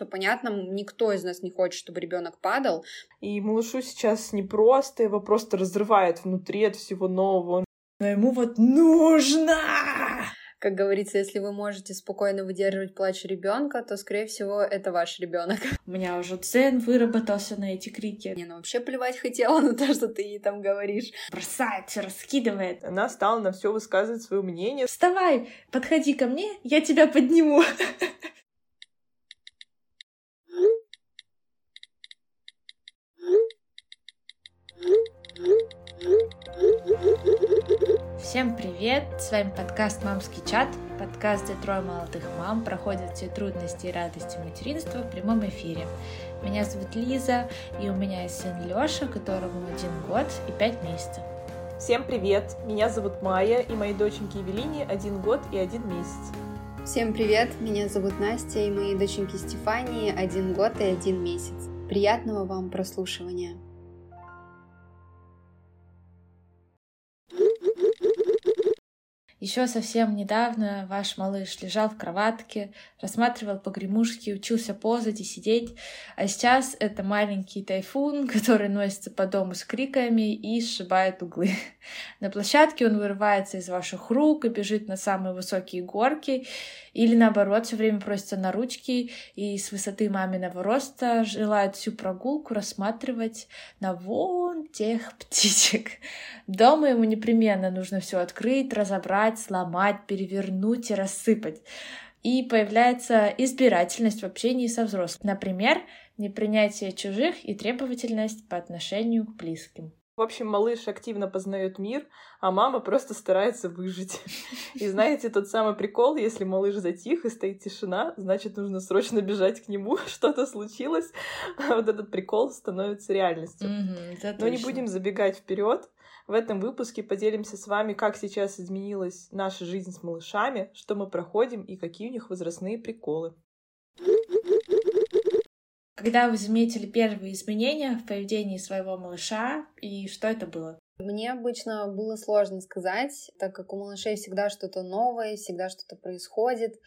то понятно, никто из нас не хочет, чтобы ребенок падал. И малышу сейчас непросто, его просто разрывает внутри от всего нового. Но ему вот нужно! Как говорится, если вы можете спокойно выдерживать плач ребенка, то, скорее всего, это ваш ребенок. У меня уже цен выработался на эти крики. Не, ну вообще плевать хотела на то, что ты ей там говоришь. Бросает, раскидывает. Она стала на все высказывать свое мнение. Вставай, подходи ко мне, я тебя подниму. Всем привет! С вами подкаст «Мамский чат», подкаст, где трое молодых мам проходят все трудности и радости материнства в прямом эфире. Меня зовут Лиза, и у меня есть сын Лёша, которому один год и пять месяцев. Всем привет! Меня зовут Майя, и моей доченьке Евелине один год и один месяц. Всем привет! Меня зовут Настя, и моей доченьке Стефании один год и один месяц. Приятного вам прослушивания! Еще совсем недавно ваш малыш лежал в кроватке, рассматривал погремушки, учился ползать и сидеть, а сейчас это маленький тайфун, который носится по дому с криками и сшибает углы. На площадке он вырывается из ваших рук и бежит на самые высокие горки, или наоборот, все время просится на ручки и с высоты маминого роста желает всю прогулку рассматривать на вон тех птичек. Дома ему непременно нужно все открыть, разобрать, сломать, перевернуть и рассыпать. И появляется избирательность в общении со взрослыми. Например, непринятие чужих и требовательность по отношению к близким. В общем, малыш активно познает мир, а мама просто старается выжить. И знаете, тот самый прикол, если малыш затих и стоит тишина, значит, нужно срочно бежать к нему, что-то случилось. А вот этот прикол становится реальностью. Mm-hmm, Но не будем забегать вперед. В этом выпуске поделимся с вами, как сейчас изменилась наша жизнь с малышами, что мы проходим и какие у них возрастные приколы. Когда вы заметили первые изменения в поведении своего малыша и что это было? Мне обычно было сложно сказать, так как у малышей всегда что-то новое, всегда что-то происходит.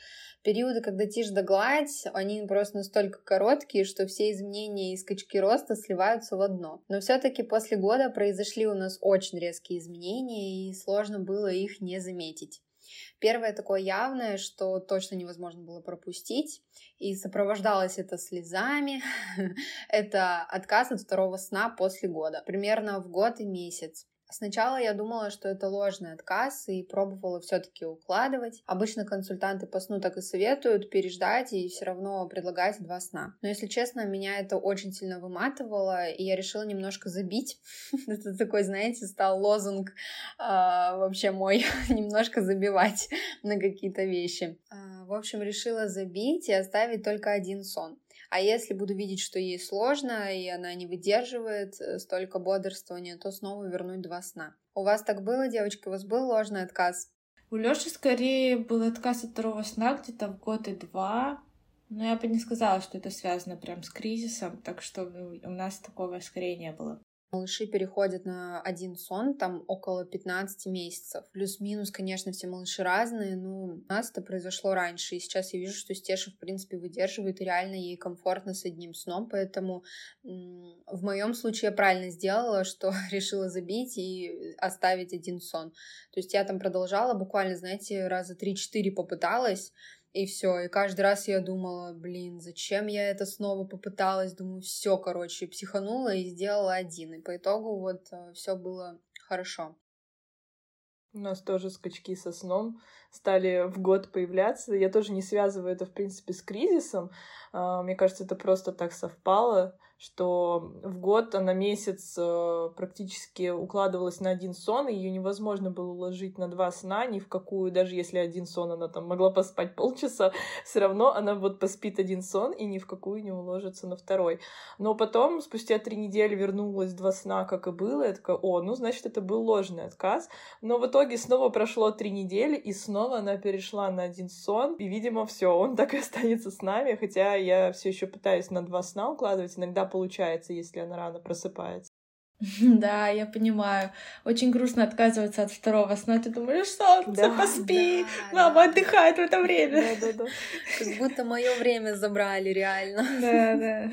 Периоды, когда тишь да гладь, они просто настолько короткие, что все изменения и скачки роста сливаются в одно. Но все-таки после года произошли у нас очень резкие изменения, и сложно было их не заметить. Первое такое явное, что точно невозможно было пропустить, и сопровождалось это слезами, это отказ от второго сна после года, примерно в год и месяц. Сначала я думала, что это ложный отказ и пробовала все-таки укладывать. Обычно консультанты по сну так и советуют переждать и все равно предлагать два сна. Но если честно, меня это очень сильно выматывало, и я решила немножко забить. это такой, знаете, стал лозунг э, вообще мой, немножко забивать на какие-то вещи. Э, в общем, решила забить и оставить только один сон. А если буду видеть, что ей сложно, и она не выдерживает э, столько бодрствования, то снова вернуть два сна. У вас так было, девочки? У вас был ложный отказ? У Лёши скорее был отказ от второго сна где-то в год и два. Но я бы не сказала, что это связано прям с кризисом, так что у нас такого скорее не было. Малыши переходят на один сон, там около 15 месяцев. Плюс-минус, конечно, все малыши разные, но у нас это произошло раньше. И сейчас я вижу, что Стеша, в принципе, выдерживает, и реально ей комфортно с одним сном. Поэтому в моем случае я правильно сделала, что решила забить и оставить один сон. То есть я там продолжала, буквально, знаете, раза 3-4 попыталась, и все. И каждый раз я думала, блин, зачем я это снова попыталась? Думаю, все, короче, психанула и сделала один. И по итогу вот э, все было хорошо. У нас тоже скачки со сном стали в год появляться. Я тоже не связываю это, в принципе, с кризисом. А, мне кажется, это просто так совпало что в год она месяц э, практически укладывалась на один сон, и ее невозможно было уложить на два сна, ни в какую, даже если один сон она там могла поспать полчаса, все равно она вот поспит один сон и ни в какую не уложится на второй. Но потом, спустя три недели вернулась два сна, как и было, я такая, о, ну, значит, это был ложный отказ. Но в итоге снова прошло три недели, и снова она перешла на один сон, и, видимо, все, он так и останется с нами, хотя я все еще пытаюсь на два сна укладывать, иногда получается, если она рано просыпается. Да, я понимаю. Очень грустно отказываться от второго сна. Ты думаешь, солнце, да, поспи, да, мама да. отдыхает в это время. Да, да, да. Как будто мое время забрали, реально. Да, да.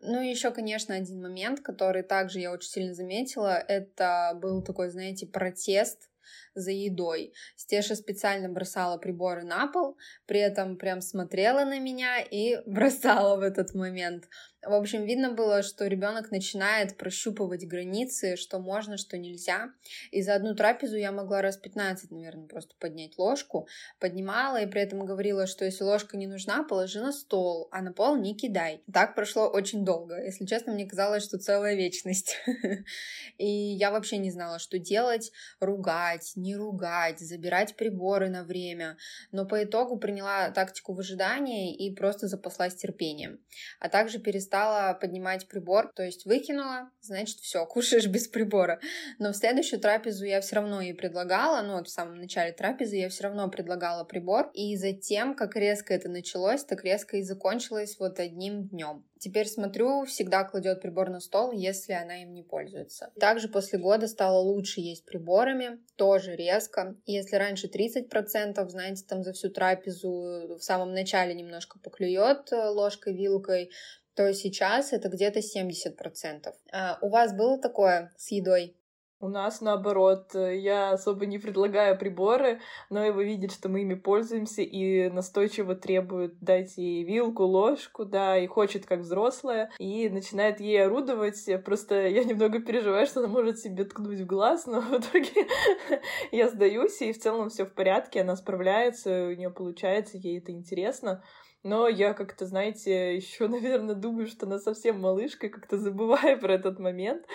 Ну и еще, конечно, один момент, который также я очень сильно заметила, это был такой, знаете, протест за едой. Стеша специально бросала приборы на пол, при этом прям смотрела на меня и бросала в этот момент. В общем, видно было, что ребенок начинает прощупывать границы, что можно, что нельзя. И за одну трапезу я могла раз 15, наверное, просто поднять ложку. Поднимала и при этом говорила, что если ложка не нужна, положи на стол, а на пол не кидай. Так прошло очень долго. Если честно, мне казалось, что целая вечность. И я вообще не знала, что делать. Ругать, не ругать, забирать приборы на время. Но по итогу приняла тактику выжидания и просто запаслась терпением. А также перестала стала поднимать прибор, то есть выкинула, значит, все, кушаешь без прибора. Но в следующую трапезу я все равно ей предлагала, ну вот в самом начале трапезы я все равно предлагала прибор, и затем, как резко это началось, так резко и закончилось вот одним днем. Теперь смотрю, всегда кладет прибор на стол, если она им не пользуется. Также после года стало лучше есть приборами, тоже резко. Если раньше 30%, знаете, там за всю трапезу в самом начале немножко поклюет э, ложкой-вилкой, то сейчас это где-то 70%. А у вас было такое с едой? У нас наоборот, я особо не предлагаю приборы, но его видит, что мы ими пользуемся и настойчиво требует дать ей вилку, ложку, да, и хочет как взрослая, и начинает ей орудовать. Просто я немного переживаю, что она может себе ткнуть в глаз, но в итоге я сдаюсь, и в целом все в порядке, она справляется, у нее получается, ей это интересно. Но я как-то, знаете, еще, наверное, думаю, что она совсем малышка, как-то забываю про этот момент.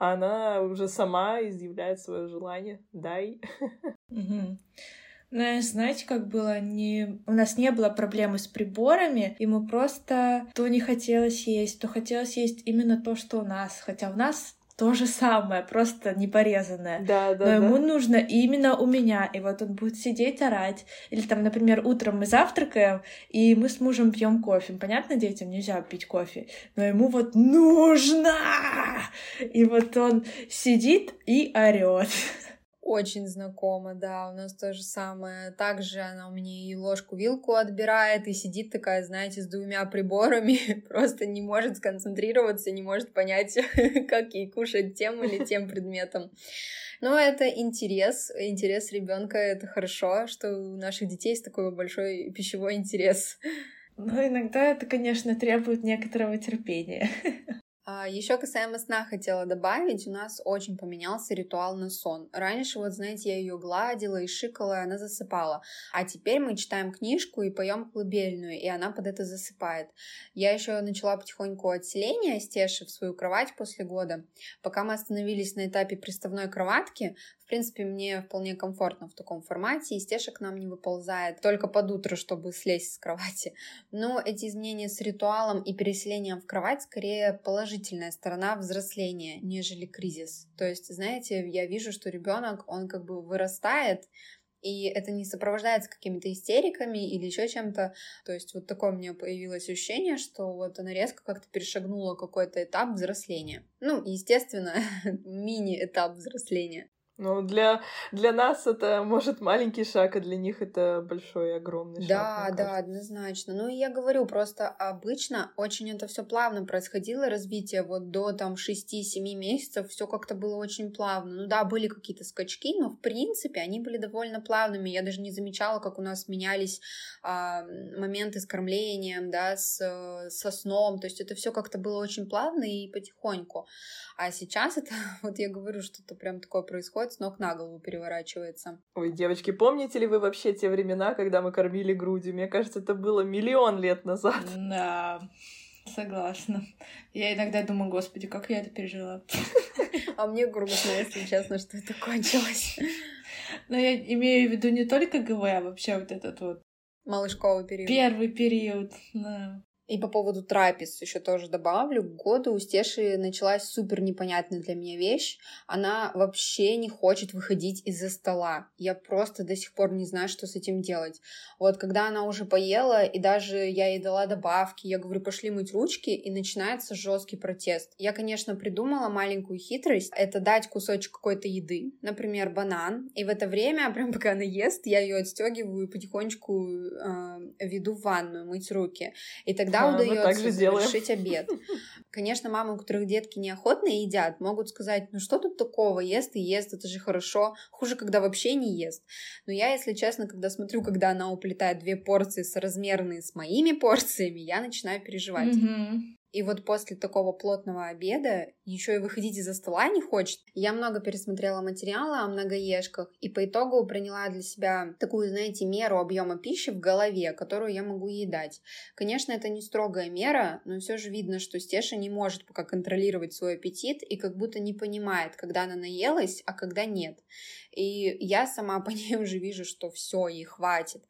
А она уже сама изъявляет свое желание. Дай. Угу. Знаете, как было? Не... У нас не было проблемы с приборами, и мы просто то не хотелось есть, то хотелось есть именно то, что у нас. Хотя у нас то же самое, просто не порезанное. Да, да, Но ему нужно именно у меня. И вот он будет сидеть, орать. Или там, например, утром мы завтракаем, и мы с мужем пьем кофе. Понятно, детям нельзя пить кофе. Но ему вот нужно! И вот он сидит и орет. Очень знакомо, да, у нас то же самое. Также она у меня и ложку-вилку отбирает, и сидит такая, знаете, с двумя приборами, просто не может сконцентрироваться, не может понять, как ей кушать тем или тем предметом. Но это интерес, интерес ребенка это хорошо, что у наших детей есть такой большой пищевой интерес. Но иногда это, конечно, требует некоторого терпения. А, Еще касаемо сна хотела добавить, у нас очень поменялся ритуал на сон. Раньше, вот знаете, я ее гладила и шикала, и она засыпала. А теперь мы читаем книжку и поем колыбельную, и она под это засыпает. Я еще начала потихоньку отселение Стеши в свою кровать после года. Пока мы остановились на этапе приставной кроватки, в принципе, мне вполне комфортно в таком формате, и стеша к нам не выползает только под утро, чтобы слезть с кровати. Но эти изменения с ритуалом и переселением в кровать скорее положительная сторона взросления, нежели кризис. То есть, знаете, я вижу, что ребенок, он как бы вырастает, и это не сопровождается какими-то истериками или еще чем-то. То есть вот такое у меня появилось ощущение, что вот она резко как-то перешагнула какой-то этап взросления. Ну, естественно, мини-этап взросления. Ну, для, для нас это, может, маленький шаг, а для них это большой, огромный шаг. Да, да, однозначно. Ну, и я говорю, просто обычно очень это все плавно происходило, развитие вот до там 6-7 месяцев, все как-то было очень плавно. Ну да, были какие-то скачки, но в принципе они были довольно плавными. Я даже не замечала, как у нас менялись а, моменты с кормлением, да, с, со сном. То есть это все как-то было очень плавно и потихоньку. А сейчас это, вот я говорю, что-то прям такое происходит, с ног на голову переворачивается. Ой, девочки, помните ли вы вообще те времена, когда мы кормили грудью? Мне кажется, это было миллион лет назад. Да, согласна. Я иногда думаю, господи, как я это пережила. А мне грустно, если честно, что это кончилось. Но я имею в виду не только ГВ, а вообще вот этот вот Малышковый период. Первый период, да. И по поводу трапез еще тоже добавлю. К году у Стеши началась супер непонятная для меня вещь. Она вообще не хочет выходить из-за стола. Я просто до сих пор не знаю, что с этим делать. Вот когда она уже поела, и даже я ей дала добавки, я говорю, пошли мыть ручки, и начинается жесткий протест. Я, конечно, придумала маленькую хитрость. Это дать кусочек какой-то еды, например, банан. И в это время, прям пока она ест, я ее отстегиваю и потихонечку э, веду в ванную мыть руки. И тогда когда а, удается завершить обед. Конечно, мамы, у которых детки неохотно едят, могут сказать, ну что тут такого, ест и ест, это же хорошо. Хуже, когда вообще не ест. Но я, если честно, когда смотрю, когда она уплетает две порции соразмерные с моими порциями, я начинаю переживать. Mm-hmm. И вот после такого плотного обеда еще и выходить из-за стола не хочет. Я много пересмотрела материала о многоежках и по итогу приняла для себя такую, знаете, меру объема пищи в голове, которую я могу едать. Конечно, это не строгая мера, но все же видно, что Стеша не может пока контролировать свой аппетит и как будто не понимает, когда она наелась, а когда нет. И я сама по ней уже вижу, что все, ей хватит.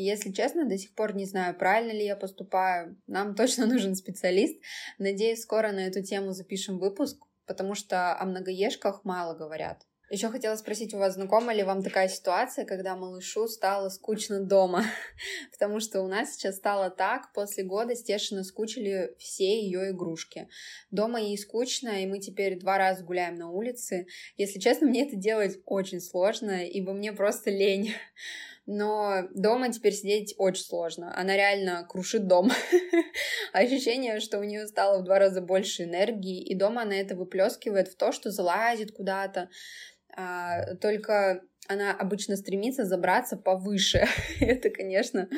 И если честно, до сих пор не знаю, правильно ли я поступаю. Нам точно нужен специалист. Надеюсь, скоро на эту тему запишем выпуск, потому что о многоежках мало говорят. Еще хотела спросить у вас, знакома ли вам такая ситуация, когда малышу стало скучно дома? Потому что у нас сейчас стало так, после года Стешина скучили все ее игрушки. Дома ей скучно, и мы теперь два раза гуляем на улице. Если честно, мне это делать очень сложно, ибо мне просто лень но дома теперь сидеть очень сложно. Она реально крушит дом. Ощущение, что у нее стало в два раза больше энергии, и дома она это выплескивает в то, что залазит куда-то. А, только она обычно стремится забраться повыше. это, конечно,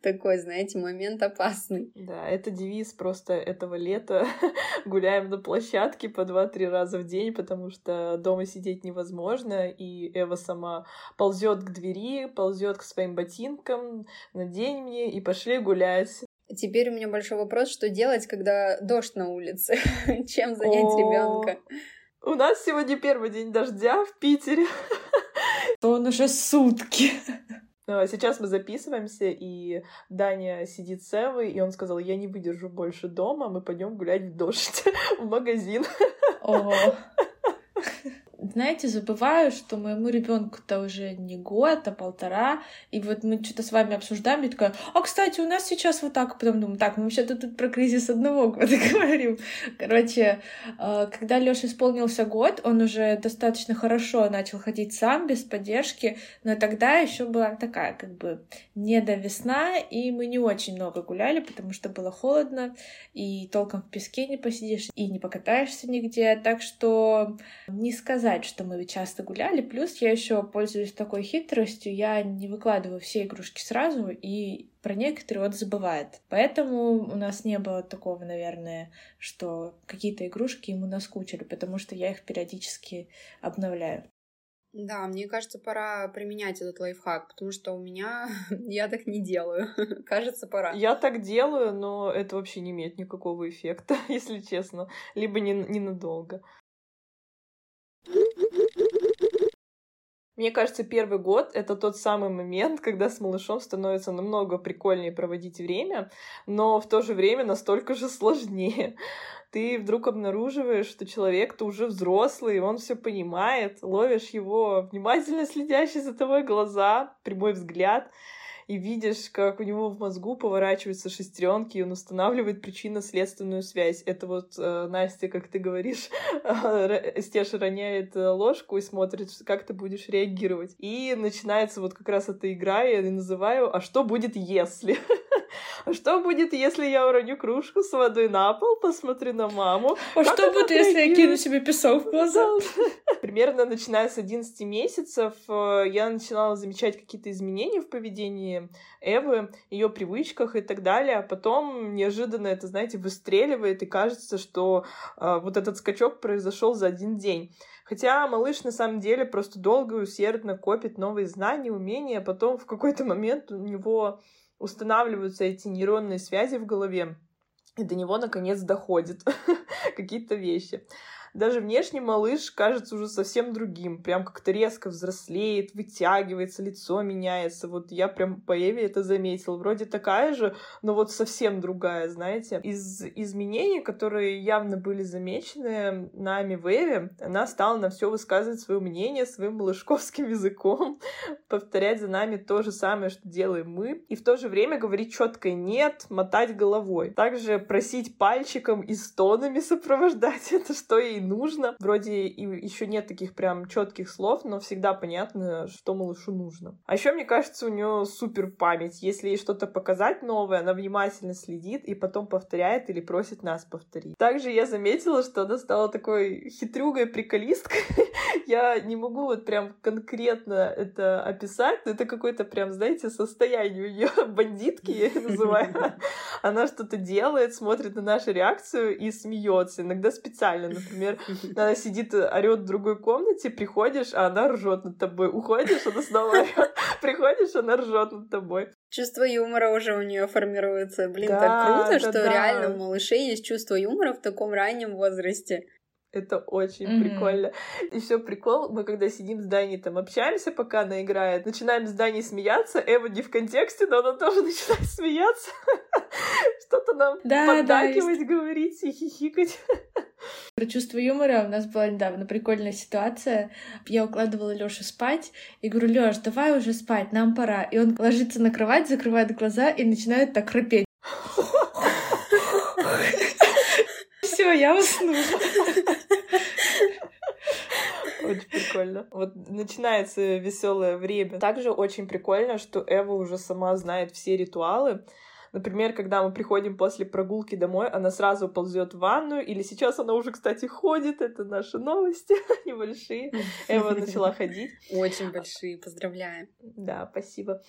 такой, знаете, момент опасный. Да, это девиз просто этого лета. Гуляем на площадке по два-три раза в день, потому что дома сидеть невозможно, и Эва сама ползет к двери, ползет к своим ботинкам, надень мне и пошли гулять. Теперь у меня большой вопрос, что делать, когда дождь на улице? Чем занять ребенка? У нас сегодня первый день дождя в Питере. То он уже сутки. А сейчас мы записываемся, и Даня сидит с Эвой, и он сказал, я не выдержу больше дома, мы пойдем гулять в дождь в магазин. Ого знаете, забываю, что моему ребенку-то уже не год, а полтора. И вот мы что-то с вами обсуждаем, и такая, а, кстати, у нас сейчас вот так. Потом думаю, так, мы вообще-то тут про кризис одного года говорим. Короче, э, когда Лёше исполнился год, он уже достаточно хорошо начал ходить сам, без поддержки, но тогда еще была такая, как бы, не до весна, и мы не очень много гуляли, потому что было холодно, и толком в песке не посидишь, и не покатаешься нигде. Так что не сказать, что мы часто гуляли. Плюс я еще пользуюсь такой хитростью, я не выкладываю все игрушки сразу, и про некоторые он забывает. Поэтому у нас не было такого, наверное, что какие-то игрушки ему наскучили, потому что я их периодически обновляю. Да, мне кажется, пора применять этот лайфхак, потому что у меня я так не делаю. кажется, пора. Я так делаю, но это вообще не имеет никакого эффекта, если честно. Либо не, ненадолго. Мне кажется, первый год — это тот самый момент, когда с малышом становится намного прикольнее проводить время, но в то же время настолько же сложнее. Ты вдруг обнаруживаешь, что человек-то уже взрослый, он все понимает, ловишь его внимательно следящий за тобой глаза, прямой взгляд — и видишь, как у него в мозгу поворачиваются шестеренки, и он устанавливает причинно-следственную связь. Это вот э, Настя, как ты говоришь, Стеша роняет э, ложку и смотрит, как ты будешь реагировать. И начинается вот как раз эта игра, я называю «А что будет, если?». А что будет, если я уроню кружку с водой на пол, посмотрю на маму? А что будет, если я кину себе песок в глаза? Примерно начиная с 11 месяцев э, я начинала замечать какие-то изменения в поведении Эвы, ее привычках и так далее. А потом неожиданно это, знаете, выстреливает, и кажется, что э, вот этот скачок произошел за один день. Хотя малыш на самом деле просто долго и усердно копит новые знания, умения, а потом в какой-то момент у него устанавливаются эти нейронные связи в голове, и до него наконец доходят какие-то вещи. Даже внешне малыш кажется уже совсем другим. Прям как-то резко взрослеет, вытягивается, лицо меняется. Вот я прям по Эве это заметила. Вроде такая же, но вот совсем другая, знаете. Из изменений, которые явно были замечены нами в Эве, она стала на все высказывать свое мнение своим малышковским языком, повторять за нами то же самое, что делаем мы, и в то же время говорить четко «нет», мотать головой. Также просить пальчиком и стонами сопровождать это, что ей нужно. Вроде и еще нет таких прям четких слов, но всегда понятно, что малышу нужно. А еще, мне кажется, у нее супер память. Если ей что-то показать новое, она внимательно следит и потом повторяет или просит нас повторить. Также я заметила, что она стала такой хитрюгой, приколисткой. я не могу вот прям конкретно это описать, но это какое-то прям, знаете, состояние у нее бандитки, я ее называю. Она что-то делает, смотрит на нашу реакцию и смеется. Иногда специально, например, она сидит, орет в другой комнате, приходишь, а она ржет над тобой. Уходишь, она снова орет. Приходишь, она ржет над тобой. Чувство юмора уже у нее формируется. Блин, да, так круто, да, что да. реально у малышей есть чувство юмора в таком раннем возрасте. Это очень mm-hmm. прикольно. И все прикол, мы когда сидим с Даней, там общаемся, пока она играет, начинаем с Даней смеяться, Эва не в контексте, но она тоже начинает смеяться. Что-то нам поддакивать, говорить и хихикать. Про чувство юмора у нас была недавно прикольная ситуация. Я укладывала Лёшу спать и говорю, Лёш, давай уже спать, нам пора. И он ложится на кровать, закрывает глаза и начинает так храпеть. Все, я уснула. Очень прикольно. Вот начинается веселое время. Также очень прикольно, что Эва уже сама знает все ритуалы. Например, когда мы приходим после прогулки домой, она сразу ползет в ванную, или сейчас она уже, кстати, ходит, это наши новости небольшие. Эва начала ходить. Очень большие, поздравляем. Да, спасибо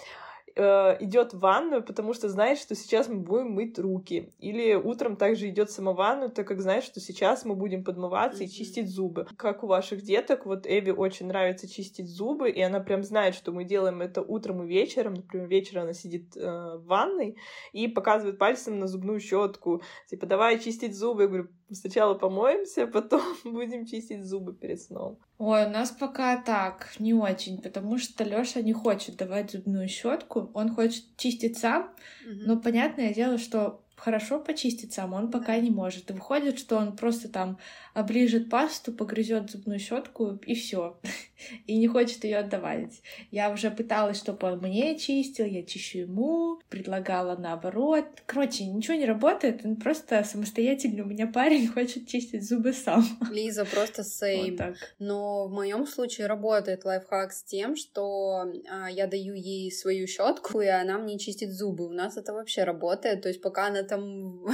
э, идет в ванную, потому что знает, что сейчас мы будем мыть руки. Или утром также идет сама в ванную, так как знает, что сейчас мы будем подмываться и чистить зубы. Как у ваших деток, вот Эви очень нравится чистить зубы, и она прям знает, что мы делаем это утром и вечером. Например, вечером она сидит э, в ванной и показывает пальцем на зубную щетку. Типа, давай чистить зубы. Я говорю, сначала помоемся, потом будем чистить зубы перед сном. Ой, у нас пока так, не очень, потому что Лёша не хочет давать зубную щетку, он хочет чистить сам, mm-hmm. но понятное дело, что хорошо почистить сам, он пока не может. И выходит, что он просто там оближет пасту, погрызет зубную щетку и все. и не хочет ее отдавать. Я уже пыталась, чтобы он мне чистил, я чищу ему, предлагала наоборот. Короче, ничего не работает, он просто самостоятельный у меня парень хочет чистить зубы сам. Лиза, просто сейм. Вот Но в моем случае работает лайфхак с тем, что а, я даю ей свою щетку, и она мне чистит зубы. У нас это вообще работает. То есть пока она там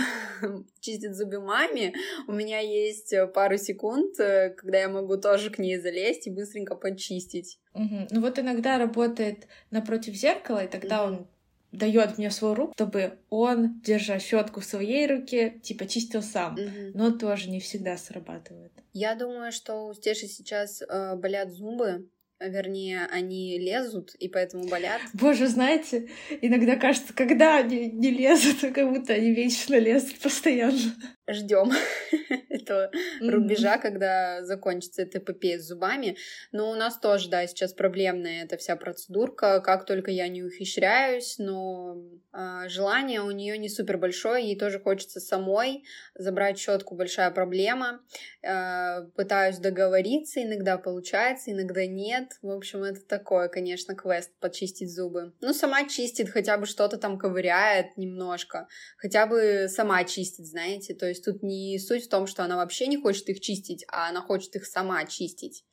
чистит зубы маме, у меня есть пару секунд, э, когда я могу тоже к ней залезть и быстренько почистить. Угу. Ну вот иногда работает напротив зеркала, и тогда он дает мне свою руку, чтобы он, держа щетку в своей руке, типа чистил сам. Угу. Но тоже не всегда срабатывает. Я думаю, что у Стеши сейчас э, болят зубы, вернее, они лезут и поэтому болят. Боже, знаете, иногда кажется, когда они не лезут, как будто они вечно лезут постоянно ждем этого mm-hmm. рубежа, когда закончится эта эпопея с зубами. Но у нас тоже, да, сейчас проблемная эта вся процедурка. Как только я не ухищряюсь, но э, желание у нее не супер большое, ей тоже хочется самой забрать щетку, большая проблема. Э, пытаюсь договориться, иногда получается, иногда нет. В общем, это такое, конечно, квест почистить зубы. Ну, сама чистит, хотя бы что-то там ковыряет немножко, хотя бы сама чистит, знаете, то есть есть тут не суть в том, что она вообще не хочет их чистить, а она хочет их сама чистить.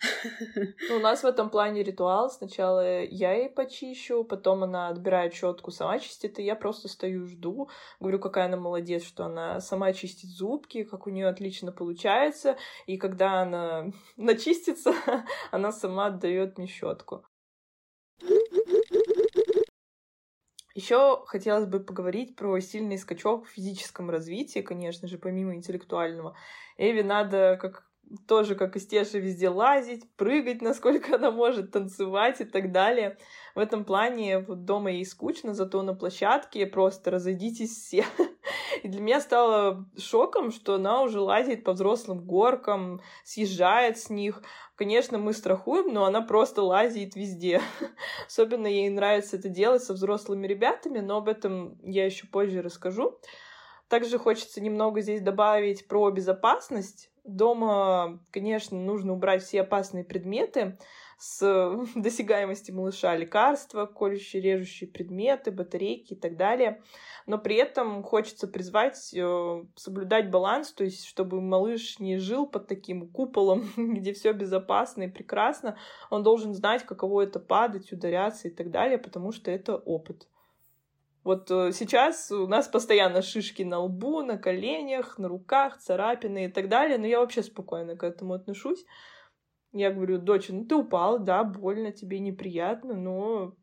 Ну, у нас в этом плане ритуал. Сначала я ей почищу, потом она отбирает щетку, сама чистит, и я просто стою, жду. Говорю, какая она молодец, что она сама чистит зубки, как у нее отлично получается. И когда она начистится, она сама отдает мне щетку. Еще хотелось бы поговорить про сильный скачок в физическом развитии, конечно же, помимо интеллектуального. Эви надо как тоже, как и Стеша, везде лазить, прыгать, насколько она может, танцевать и так далее. В этом плане вот дома ей скучно, зато на площадке просто разойдитесь все И для меня стало шоком, что она уже лазит по взрослым горкам, съезжает с них. Конечно, мы страхуем, но она просто лазит везде. Особенно ей нравится это делать со взрослыми ребятами, но об этом я еще позже расскажу. Также хочется немного здесь добавить про безопасность. Дома, конечно, нужно убрать все опасные предметы с досягаемости малыша, лекарства, колющие, режущие предметы, батарейки и так далее. Но при этом хочется призвать э, соблюдать баланс, то есть чтобы малыш не жил под таким куполом, где все безопасно и прекрасно. Он должен знать, каково это падать, ударяться и так далее, потому что это опыт. Вот э, сейчас у нас постоянно шишки на лбу, на коленях, на руках, царапины и так далее, но я вообще спокойно к этому отношусь. Я говорю, дочь, ну ты упал, да, больно, тебе неприятно, но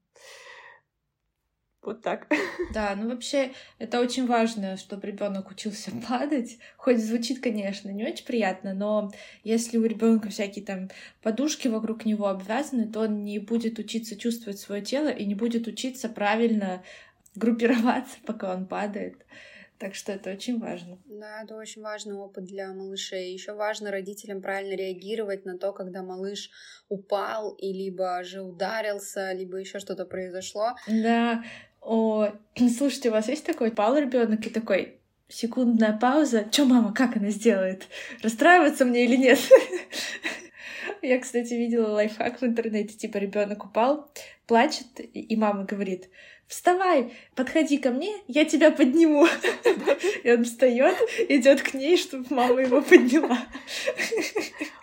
вот так. Да, ну вообще это очень важно, чтобы ребенок учился падать. Хоть звучит, конечно, не очень приятно, но если у ребенка всякие там подушки вокруг него обвязаны, то он не будет учиться чувствовать свое тело и не будет учиться правильно группироваться, пока он падает. Так что это очень важно. Да, это очень важный опыт для малышей. Еще важно родителям правильно реагировать на то, когда малыш упал и либо же ударился, либо еще что-то произошло. Да. О, слушайте, у вас есть такой пал ребенок и такой секундная пауза. Чё, мама, как она сделает? Расстраиваться мне или нет? Я, кстати, видела лайфхак в интернете, типа ребенок упал, плачет, и мама говорит, вставай, подходи ко мне, я тебя подниму. И он встает, идет к ней, чтобы мама его подняла.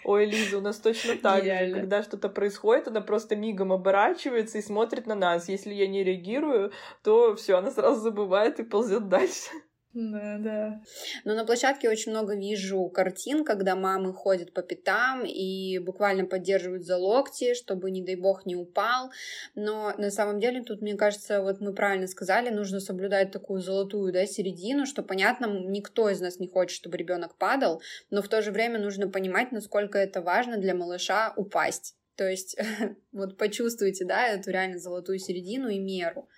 Ой, Лиза, у нас точно так же. Когда что-то происходит, она просто мигом оборачивается и смотрит на нас. Если я не реагирую, то все, она сразу забывает и ползет дальше. Да, да. Но на площадке очень много вижу картин, когда мамы ходят по пятам и буквально поддерживают за локти, чтобы, не дай бог, не упал. Но на самом деле тут, мне кажется, вот мы правильно сказали, нужно соблюдать такую золотую да, середину, что, понятно, никто из нас не хочет, чтобы ребенок падал, но в то же время нужно понимать, насколько это важно для малыша упасть. То есть вот почувствуйте, да, эту реально золотую середину и меру.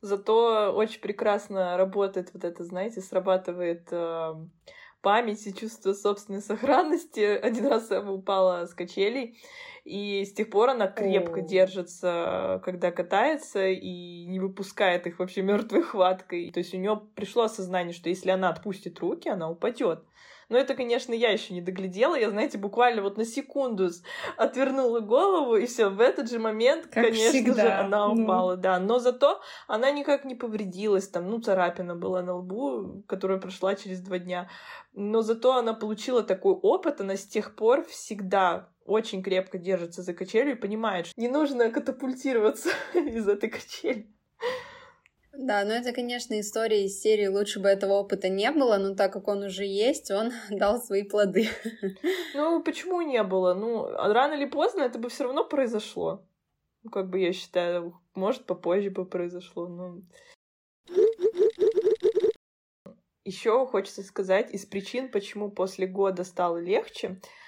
Зато очень прекрасно работает вот это, знаете, срабатывает э, память и чувство собственной сохранности. Один раз я упала с качелей, и с тех пор она крепко держится, когда катается, и не выпускает их вообще мертвой хваткой. То есть у нее пришло осознание, что если она отпустит руки, она упадет. Но это, конечно, я еще не доглядела. Я, знаете, буквально вот на секунду отвернула голову, и все, в этот же момент, как конечно всегда. же, она ну. упала, ну. да. Но зато она никак не повредилась, там, ну, царапина была на лбу, которая прошла через два дня. Но зато она получила такой опыт, она с тех пор всегда очень крепко держится за качелью и понимает, что не нужно катапультироваться из этой качели. Да, но это, конечно, история из серии «Лучше бы этого опыта не было», но так как он уже есть, он дал свои плоды. Ну, почему не было? Ну, рано или поздно это бы все равно произошло. Ну, как бы я считаю, может, попозже бы произошло, но... Еще хочется сказать, из причин, почему после года стало легче, а,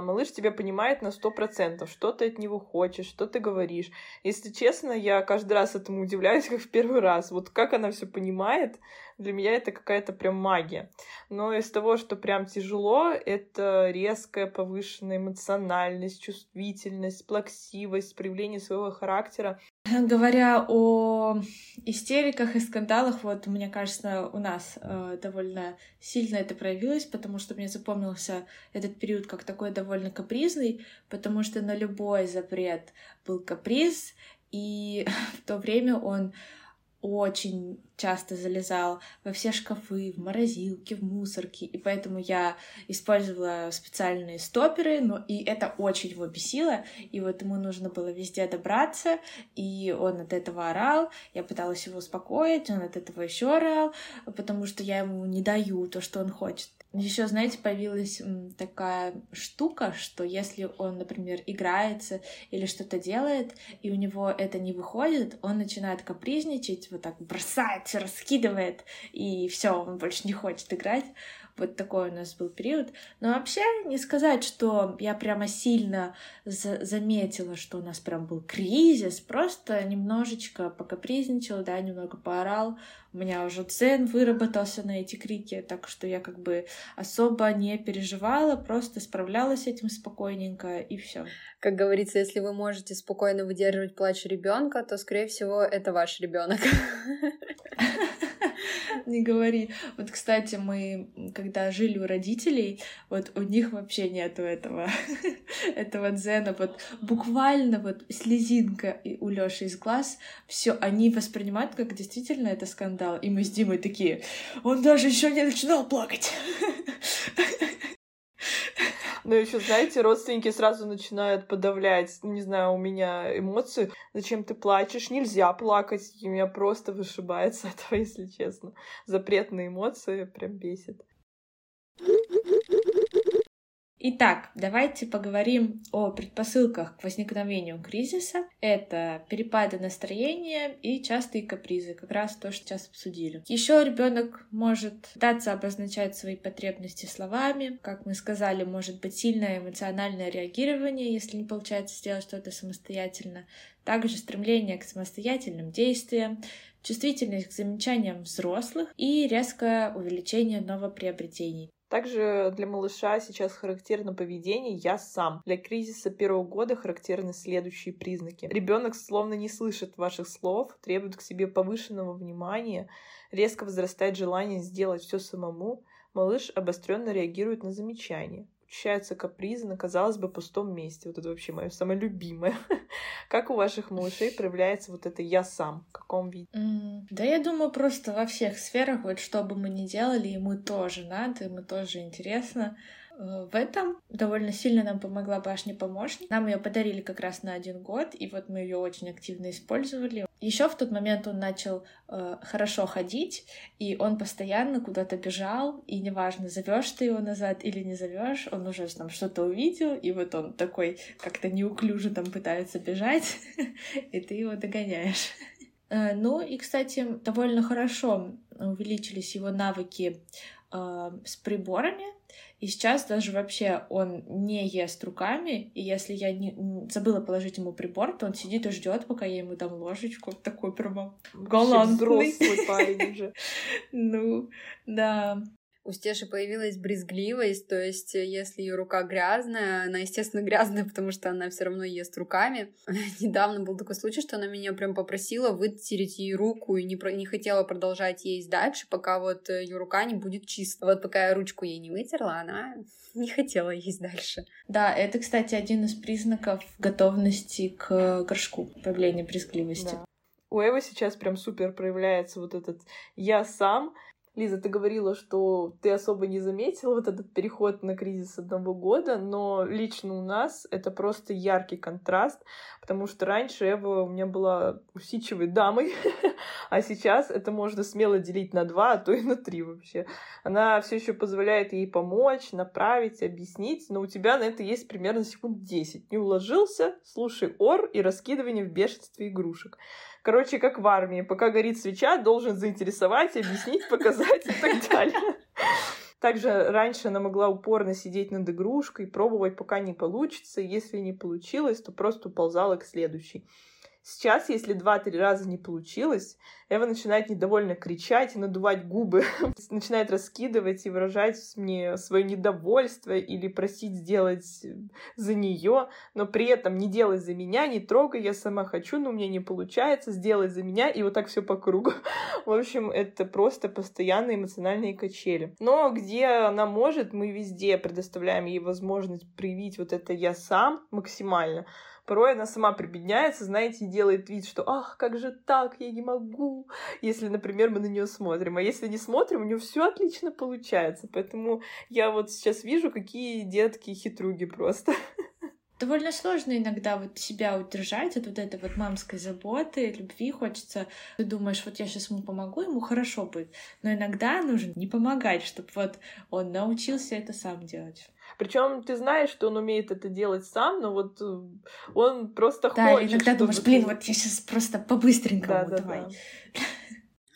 малыш тебя понимает на сто процентов, что ты от него хочешь, что ты говоришь. Если честно, я каждый раз этому удивляюсь, как в первый раз. Вот как она все понимает, для меня это какая-то прям магия. Но из того, что прям тяжело, это резкая повышенная эмоциональность, чувствительность, плаксивость, проявление своего характера. Говоря о истериках и скандалах, вот мне кажется, у нас э, довольно сильно это проявилось, потому что мне запомнился этот период как такой довольно капризный, потому что на любой запрет был каприз, и в то время он очень часто залезал во все шкафы, в морозилки, в мусорки, и поэтому я использовала специальные стоперы, но и это очень его бесило, и вот ему нужно было везде добраться, и он от этого орал, я пыталась его успокоить, он от этого еще орал, потому что я ему не даю то, что он хочет. Еще, знаете, появилась такая штука, что если он, например, играется или что-то делает, и у него это не выходит, он начинает капризничать, вот так бросает, все раскидывает, и все, он больше не хочет играть. Вот такой у нас был период. Но вообще не сказать, что я прямо сильно за заметила, что у нас прям был кризис, просто немножечко покапризничал, да, немного поорал, у меня уже дзен выработался на эти крики, так что я как бы особо не переживала, просто справлялась с этим спокойненько и все. Как говорится, если вы можете спокойно выдерживать плач ребенка, то, скорее всего, это ваш ребенок. Не говори. Вот, кстати, мы, когда жили у родителей, вот у них вообще нету этого, этого дзена. Вот буквально вот слезинка у Лёши из глаз, все они воспринимают как действительно это скандал. И мы с Димой такие, он даже еще не начинал плакать. Но еще, знаете, родственники сразу начинают подавлять, не знаю, у меня эмоции. Зачем ты плачешь? Нельзя плакать. И меня просто вышибает с этого, если честно. Запретные эмоции прям бесит. Итак, давайте поговорим о предпосылках к возникновению кризиса. Это перепады настроения и частые капризы, как раз то, что сейчас обсудили. Еще ребенок может пытаться обозначать свои потребности словами. Как мы сказали, может быть сильное эмоциональное реагирование, если не получается сделать что-то самостоятельно. Также стремление к самостоятельным действиям, чувствительность к замечаниям взрослых и резкое увеличение новоприобретений. Также для малыша сейчас характерно поведение «я сам». Для кризиса первого года характерны следующие признаки. Ребенок словно не слышит ваших слов, требует к себе повышенного внимания, резко возрастает желание сделать все самому, малыш обостренно реагирует на замечания ощущаются капризы на, казалось бы, пустом месте. Вот это вообще мое самое любимое. Как у ваших малышей проявляется вот это «я сам»? В каком виде? Mm, да я думаю, просто во всех сферах, вот что бы мы ни делали, ему тоже надо, ему тоже интересно. Э, в этом довольно сильно нам помогла башня-помощник. Нам ее подарили как раз на один год, и вот мы ее очень активно использовали. Еще в тот момент он начал э, хорошо ходить, и он постоянно куда-то бежал, и неважно, зовешь ты его назад или не зовешь, он уже там что-то увидел, и вот он такой как-то неуклюже там пытается бежать, и ты его догоняешь. Э, ну и, кстати, довольно хорошо увеличились его навыки э, с приборами, и сейчас даже вообще он не ест руками, и если я не, забыла положить ему прибор, то он сидит и ждет, пока я ему дам ложечку. Такой прямо галантный. Взрослый парень уже. Ну, да у Стеши появилась брезгливость, то есть э, если ее рука грязная, она, естественно, грязная, потому что она все равно ест руками. Недавно был такой случай, что она меня прям попросила вытереть ей руку и не, про... не хотела продолжать есть дальше, пока вот э, ее рука не будет чиста. Вот пока я ручку ей не вытерла, она не хотела есть дальше. Да, это, кстати, один из признаков готовности к горшку, появления брезгливости. Да. У Эвы сейчас прям супер проявляется вот этот «я сам», Лиза, ты говорила, что ты особо не заметила вот этот переход на кризис одного года, но лично у нас это просто яркий контраст, потому что раньше Эва у меня была усидчивой дамой, а сейчас это можно смело делить на два, а то и на три вообще. Она все еще позволяет ей помочь, направить, объяснить, но у тебя на это есть примерно секунд 10. Не уложился, слушай ор и раскидывание в бешенстве игрушек. Короче, как в армии. Пока горит свеча, должен заинтересовать, объяснить, показать и так далее. Также раньше она могла упорно сидеть над игрушкой, пробовать, пока не получится. Если не получилось, то просто уползала к следующей. Сейчас, если два-три раза не получилось, Эва начинает недовольно кричать и надувать губы, начинает раскидывать и выражать мне свое недовольство или просить сделать за нее, но при этом не делай за меня, не трогай, я сама хочу, но у меня не получается, сделай за меня, и вот так все по кругу. В общем, это просто постоянные эмоциональные качели. Но где она может, мы везде предоставляем ей возможность проявить вот это «я сам» максимально, Порой она сама прибедняется, знаете, и делает вид, что «ах, как же так, я не могу», если, например, мы на нее смотрим. А если не смотрим, у нее все отлично получается. Поэтому я вот сейчас вижу, какие детки хитруги просто. довольно сложно иногда вот себя удержать от вот этой вот мамской заботы, любви. Хочется, ты думаешь, вот я сейчас ему помогу, ему хорошо будет. Но иногда нужно не помогать, чтобы вот он научился это сам делать. Причем ты знаешь, что он умеет это делать сам, но вот э, он просто да, хочет. Да, иногда думаешь, блин, вот я сейчас просто по-быстренькому да, давай. Да, да.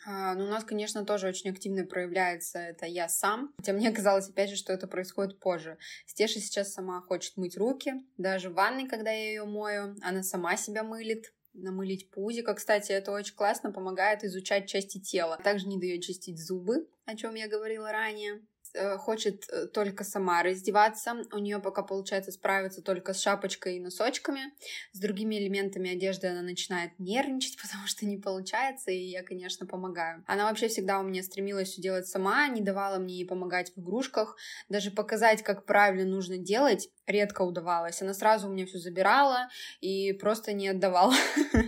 А, ну, у нас, конечно, тоже очень активно проявляется это я сам. Хотя мне казалось, опять же, что это происходит позже. Стеша сейчас сама хочет мыть руки. Даже в ванной, когда я ее мою, она сама себя мылит намылить пузико. Кстати, это очень классно помогает изучать части тела. Также не дает чистить зубы, о чем я говорила ранее. Э, хочет э, только сама раздеваться. У нее пока получается справиться только с шапочкой и носочками. С другими элементами одежды она начинает нервничать, потому что не получается, и я, конечно, помогаю. Она вообще всегда у меня стремилась все делать сама, не давала мне ей помогать в игрушках. Даже показать, как правильно нужно делать, редко удавалось. Она сразу у меня все забирала и просто не отдавала.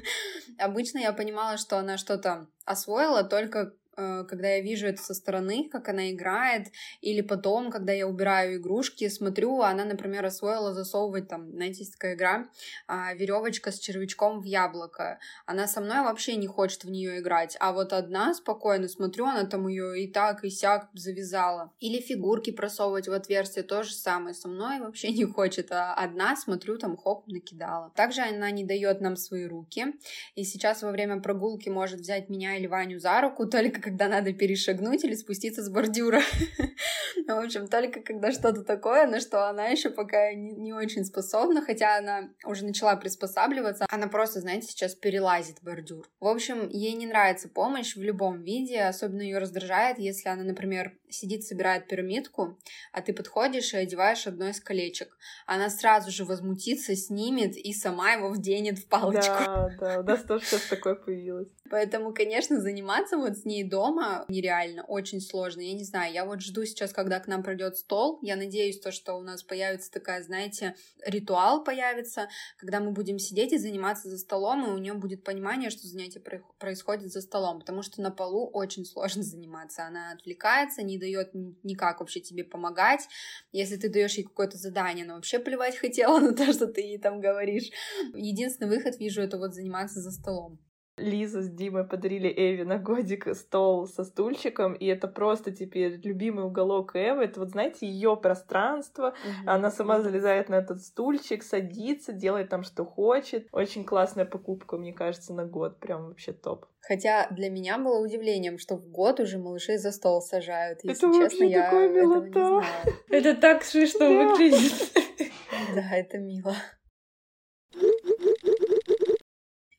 Обычно я понимала, что она что-то освоила только когда я вижу это со стороны, как она играет, или потом, когда я убираю игрушки, смотрю, она, например, освоила засовывать там, знаете, есть такая игра, а, веревочка с червячком в яблоко. Она со мной вообще не хочет в нее играть, а вот одна спокойно смотрю, она там ее и так, и сяк завязала. Или фигурки просовывать в отверстие, то же самое. Со мной вообще не хочет, а одна, смотрю, там, хоп, накидала. Также она не дает нам свои руки, и сейчас во время прогулки может взять меня или Ваню за руку, только когда надо перешагнуть или спуститься с бордюра. В общем, только когда что-то такое, на что она еще пока не, не очень способна, хотя она уже начала приспосабливаться, она просто, знаете, сейчас перелазит бордюр. В общем, ей не нравится помощь в любом виде, особенно ее раздражает, если она, например, сидит, собирает пирамидку, а ты подходишь и одеваешь одно из колечек. Она сразу же возмутится, снимет и сама его вденет в палочку. Да, да, у нас тоже сейчас такое появилось. Поэтому, конечно, заниматься вот с ней дома нереально, очень сложно. Я не знаю, я вот жду сейчас, когда к нам придет стол. Я надеюсь, то, что у нас появится такая, знаете, ритуал появится, когда мы будем сидеть и заниматься за столом, и у нее будет понимание, что занятие происходит за столом, потому что на полу очень сложно заниматься. Она отвлекается, не дает никак вообще тебе помогать. Если ты даешь ей какое-то задание, она вообще плевать хотела на то, что ты ей там говоришь. Единственный выход вижу это вот заниматься за столом. Лиза с Димой подарили Эви на годик стол со стульчиком, и это просто теперь любимый уголок Эвы. Это вот, знаете, ее пространство. Mm-hmm. Она сама залезает на этот стульчик, садится, делает там, что хочет. Очень классная покупка, мне кажется, на год. Прям вообще топ. Хотя для меня было удивлением, что в год уже малышей за стол сажают. Если это честно, я такая милота. Это так смешно выглядит. Да, это мило.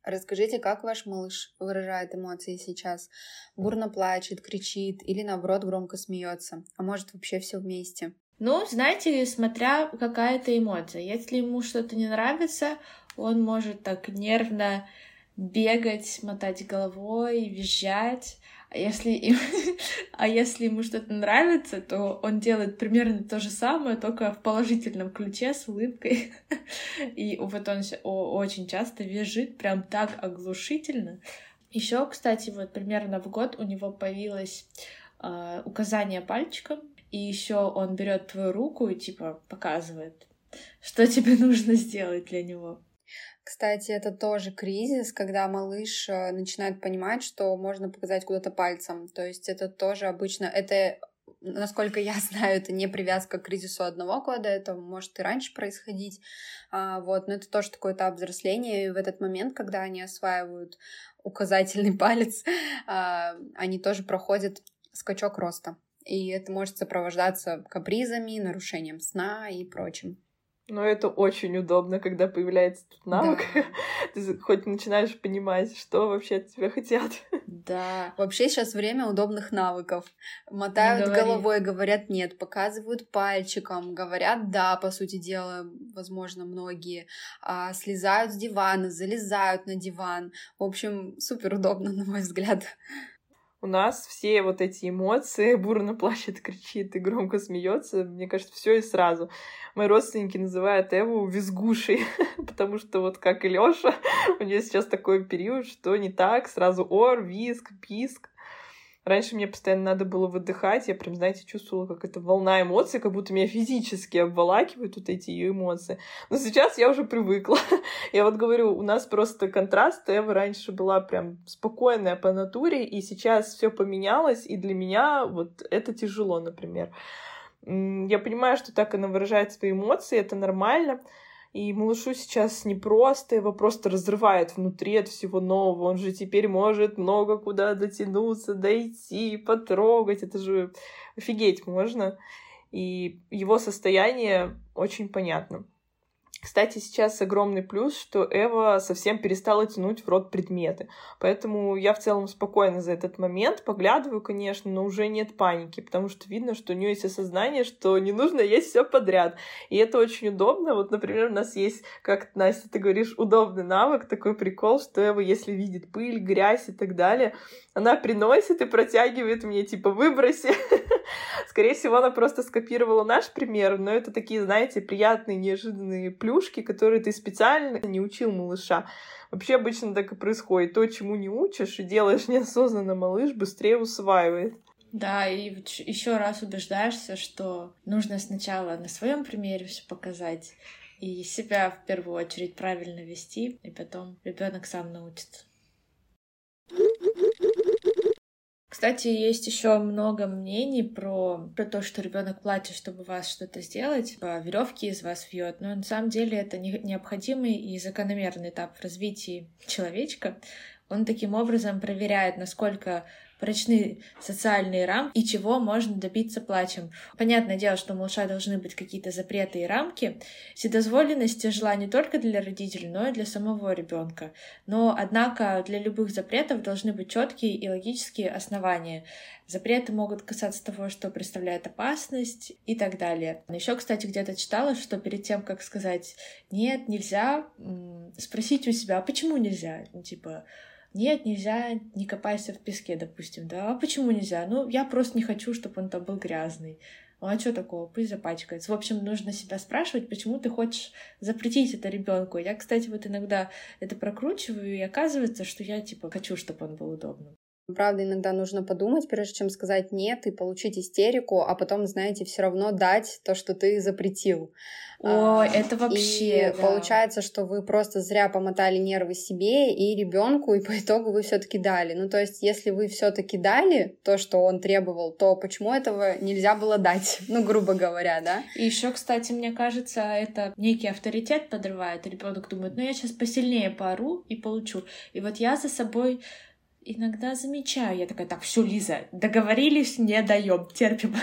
Расскажите, как ваш малыш выражает эмоции сейчас? Бурно плачет, кричит или наоборот громко смеется? А может вообще все вместе? Ну, знаете, смотря какая-то эмоция. Если ему что-то не нравится, он может так нервно бегать, мотать головой, визжать. А если, им, а если ему что-то нравится, то он делает примерно то же самое, только в положительном ключе, с улыбкой. И вот он очень часто визжит прям так оглушительно. Еще, кстати, вот примерно в год у него появилось э, указание пальчиком, и еще он берет твою руку и типа показывает, что тебе нужно сделать для него. Кстати, это тоже кризис, когда малыш э, начинает понимать, что можно показать куда-то пальцем. То есть это тоже обычно, это насколько я знаю, это не привязка к кризису одного года, это может и раньше происходить, а, вот, но это тоже такой этап взросления, и в этот момент, когда они осваивают указательный палец, а, они тоже проходят скачок роста, и это может сопровождаться капризами, нарушением сна и прочим. Но это очень удобно, когда появляется этот навык. Да. Ты хоть начинаешь понимать, что вообще от тебя хотят. Да. Вообще сейчас время удобных навыков. Мотают Говори. головой, говорят нет, показывают пальчиком, говорят да, по сути дела, возможно, многие. А, слезают с дивана, залезают на диван. В общем, супер удобно, на мой взгляд у нас все вот эти эмоции, бурно плачет, кричит и громко смеется, мне кажется, все и сразу. Мои родственники называют Эву визгушей, потому что вот как и Лёша, у нее сейчас такой период, что не так, сразу ор, визг, писк. Раньше мне постоянно надо было выдыхать, я прям, знаете, чувствовала, как это волна эмоций, как будто меня физически обволакивают вот эти ее эмоции. Но сейчас я уже привыкла. я вот говорю, у нас просто контраст. Эва раньше была прям спокойная по натуре, и сейчас все поменялось, и для меня вот это тяжело, например. Я понимаю, что так она выражает свои эмоции, это нормально. И малышу сейчас непросто, его просто разрывает внутри от всего нового. Он же теперь может много куда дотянуться, дойти, потрогать. Это же офигеть можно. И его состояние очень понятно. Кстати, сейчас огромный плюс, что Эва совсем перестала тянуть в рот предметы. Поэтому я в целом спокойно за этот момент поглядываю, конечно, но уже нет паники, потому что видно, что у нее есть осознание, что не нужно есть все подряд. И это очень удобно. Вот, например, у нас есть, как Настя, ты говоришь, удобный навык, такой прикол, что Эва, если видит пыль, грязь и так далее, она приносит и протягивает мне, типа, выброси. Скорее всего, она просто скопировала наш пример, но это такие, знаете, приятные, неожиданные плюшки, которые ты специально не учил малыша. Вообще обычно так и происходит. То, чему не учишь и делаешь неосознанно, малыш быстрее усваивает. Да, и еще раз убеждаешься, что нужно сначала на своем примере все показать и себя в первую очередь правильно вести, и потом ребенок сам научится. Кстати, есть еще много мнений про, про то, что ребенок плачет, чтобы вас что-то сделать, типа веревки из вас вьет. Но на самом деле это не, необходимый и закономерный этап в развитии человечка. Он таким образом проверяет, насколько прочны социальные рамки и чего можно добиться плачем. Понятное дело, что у малыша должны быть какие-то запреты и рамки. Вседозволенность тяжела не только для родителей, но и для самого ребенка. Но, однако, для любых запретов должны быть четкие и логические основания. Запреты могут касаться того, что представляет опасность и так далее. Еще, кстати, где-то читала, что перед тем, как сказать «нет, нельзя», спросить у себя, а почему нельзя? Типа, нет, нельзя, не копайся в песке, допустим, да, а почему нельзя? Ну, я просто не хочу, чтобы он там был грязный. Ну, а что такого? Пусть запачкается. В общем, нужно себя спрашивать, почему ты хочешь запретить это ребенку. Я, кстати, вот иногда это прокручиваю, и оказывается, что я, типа, хочу, чтобы он был удобным. Правда, иногда нужно подумать, прежде чем сказать нет и получить истерику, а потом, знаете, все равно дать то, что ты запретил. Ой, это вообще. И да. получается, что вы просто зря помотали нервы себе и ребенку, и по итогу вы все-таки дали. Ну, то есть, если вы все-таки дали то, что он требовал, то почему этого нельзя было дать? Ну, грубо говоря, да? И еще, кстати, мне кажется, это некий авторитет подрывает. Ребенок думает, ну я сейчас посильнее поору и получу. И вот я за собой иногда замечаю, я такая, так, все, Лиза, договорились, не даем, терпим.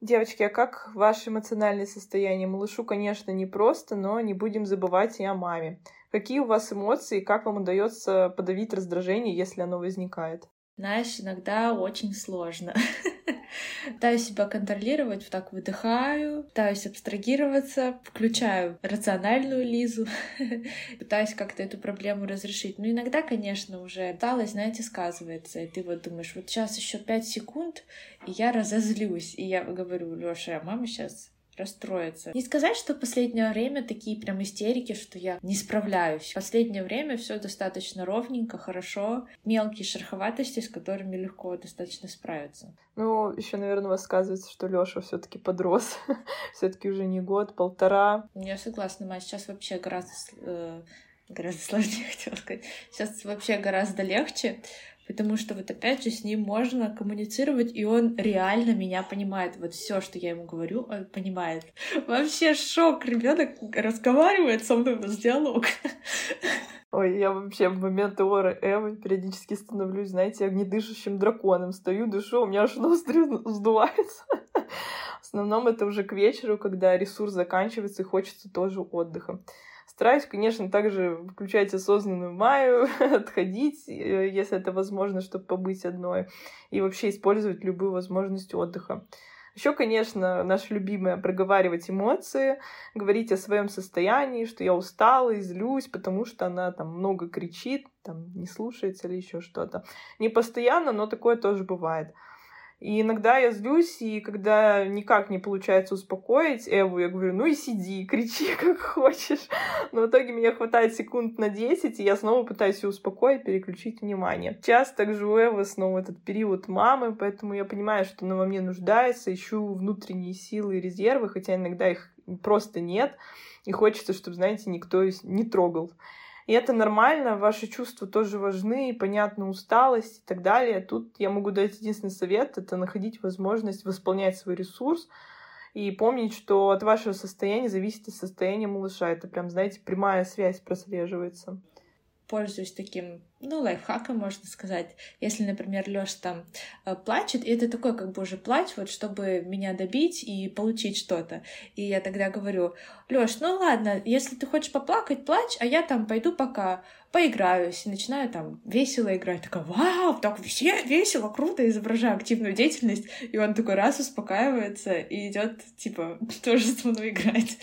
Девочки, а как ваше эмоциональное состояние? Малышу, конечно, непросто, но не будем забывать и о маме. Какие у вас эмоции, как вам удается подавить раздражение, если оно возникает? Знаешь, иногда очень сложно. Пытаюсь себя контролировать, так выдыхаю, пытаюсь абстрагироваться, включаю рациональную Лизу, пытаюсь как-то эту проблему разрешить. Но иногда, конечно, уже усталость, знаете, сказывается, и ты вот думаешь, вот сейчас еще пять секунд, и я разозлюсь. И я говорю, Лёша, а мама сейчас расстроиться. Не сказать, что в последнее время такие прям истерики, что я не справляюсь. В последнее время все достаточно ровненько, хорошо. Мелкие шероховатости, с которыми легко достаточно справиться. Ну, еще, наверное, у вас сказывается, что Лёша все-таки подрос. все-таки уже не год, полтора. Я согласна, Ма, сейчас вообще гораздо э, гораздо сложнее, хотела сказать. Сейчас вообще гораздо легче, потому что вот опять же с ним можно коммуницировать, и он реально меня понимает. Вот все, что я ему говорю, он понимает. Вообще шок, ребенок разговаривает со мной, у диалог. Ой, я вообще в момент Эвы Эвы периодически становлюсь, знаете, огнедышащим драконом. Стою, дышу, у меня аж ноздри сдувается. В основном это уже к вечеру, когда ресурс заканчивается и хочется тоже отдыха. Стараюсь, конечно, также включать осознанную маю, отходить, э, если это возможно, чтобы побыть одной, и вообще использовать любую возможность отдыха. Еще, конечно, наша любимая проговаривать эмоции, говорить о своем состоянии, что я устала и злюсь, потому что она там много кричит, там не слушается или еще что-то. Не постоянно, но такое тоже бывает. И иногда я злюсь, и когда никак не получается успокоить Эву, я говорю, ну и сиди, кричи как хочешь. Но в итоге меня хватает секунд на 10, и я снова пытаюсь ее успокоить, переключить внимание. Сейчас также у Эвы снова этот период мамы, поэтому я понимаю, что она во мне нуждается, ищу внутренние силы и резервы, хотя иногда их просто нет, и хочется, чтобы, знаете, никто не трогал. И это нормально, ваши чувства тоже важны, понятна усталость и так далее. Тут я могу дать единственный совет — это находить возможность восполнять свой ресурс и помнить, что от вашего состояния зависит и состояние малыша. Это прям, знаете, прямая связь прослеживается. Пользуюсь таким, ну, лайфхаком, можно сказать. Если, например, Лёш там э, плачет, и это такой как бы уже плач, вот чтобы меня добить и получить что-то. И я тогда говорю, Лёш, ну ладно, если ты хочешь поплакать, плачь, а я там пойду пока поиграюсь. И начинаю там весело играть. Такая, вау, так все весело, круто, изображаю активную деятельность. И он такой раз успокаивается и идет типа, тоже со мной играть.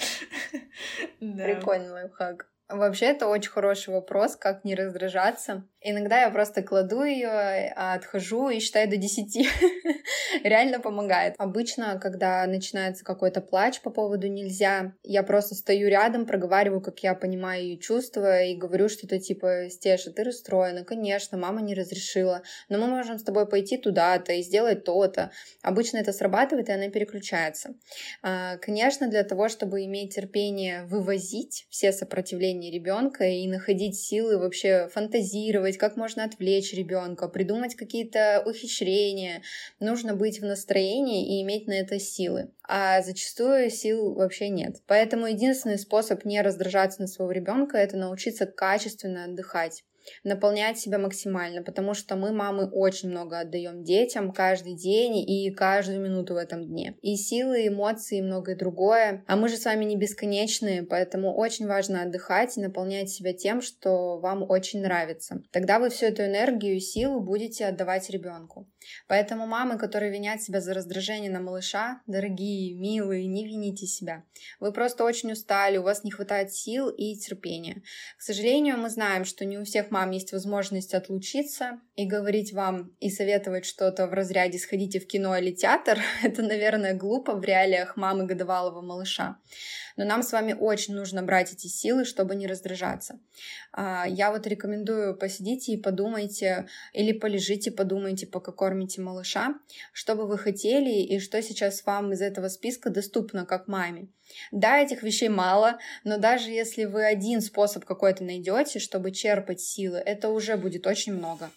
Прикольный лайфхак. Вообще, это очень хороший вопрос, как не раздражаться. Иногда я просто кладу ее, а, отхожу и считаю до 10. Реально помогает. Обычно, когда начинается какой-то плач по поводу нельзя, я просто стою рядом, проговариваю, как я понимаю ее чувства, и говорю что-то типа, Стеша, ты расстроена, конечно, мама не разрешила, но мы можем с тобой пойти туда-то и сделать то-то. Обычно это срабатывает, и она переключается. А, конечно, для того, чтобы иметь терпение вывозить все сопротивления ребенка и находить силы вообще фантазировать, как можно отвлечь ребенка, придумать какие-то ухищрения. Нужно быть в настроении и иметь на это силы. А зачастую сил вообще нет. Поэтому единственный способ не раздражаться на своего ребенка это научиться качественно отдыхать наполнять себя максимально, потому что мы, мамы, очень много отдаем детям каждый день и каждую минуту в этом дне. И силы, эмоции, и многое другое. А мы же с вами не бесконечные, поэтому очень важно отдыхать и наполнять себя тем, что вам очень нравится. Тогда вы всю эту энергию и силу будете отдавать ребенку. Поэтому мамы, которые винят себя за раздражение на малыша, дорогие, милые, не вините себя. Вы просто очень устали, у вас не хватает сил и терпения. К сожалению, мы знаем, что не у всех мам есть возможность отлучиться и говорить вам и советовать что-то в разряде «сходите в кино или театр». Это, наверное, глупо в реалиях мамы годовалого малыша но нам с вами очень нужно брать эти силы, чтобы не раздражаться. А, я вот рекомендую посидите и подумайте, или полежите, подумайте, пока кормите малыша, что бы вы хотели и что сейчас вам из этого списка доступно как маме. Да, этих вещей мало, но даже если вы один способ какой-то найдете, чтобы черпать силы, это уже будет очень много.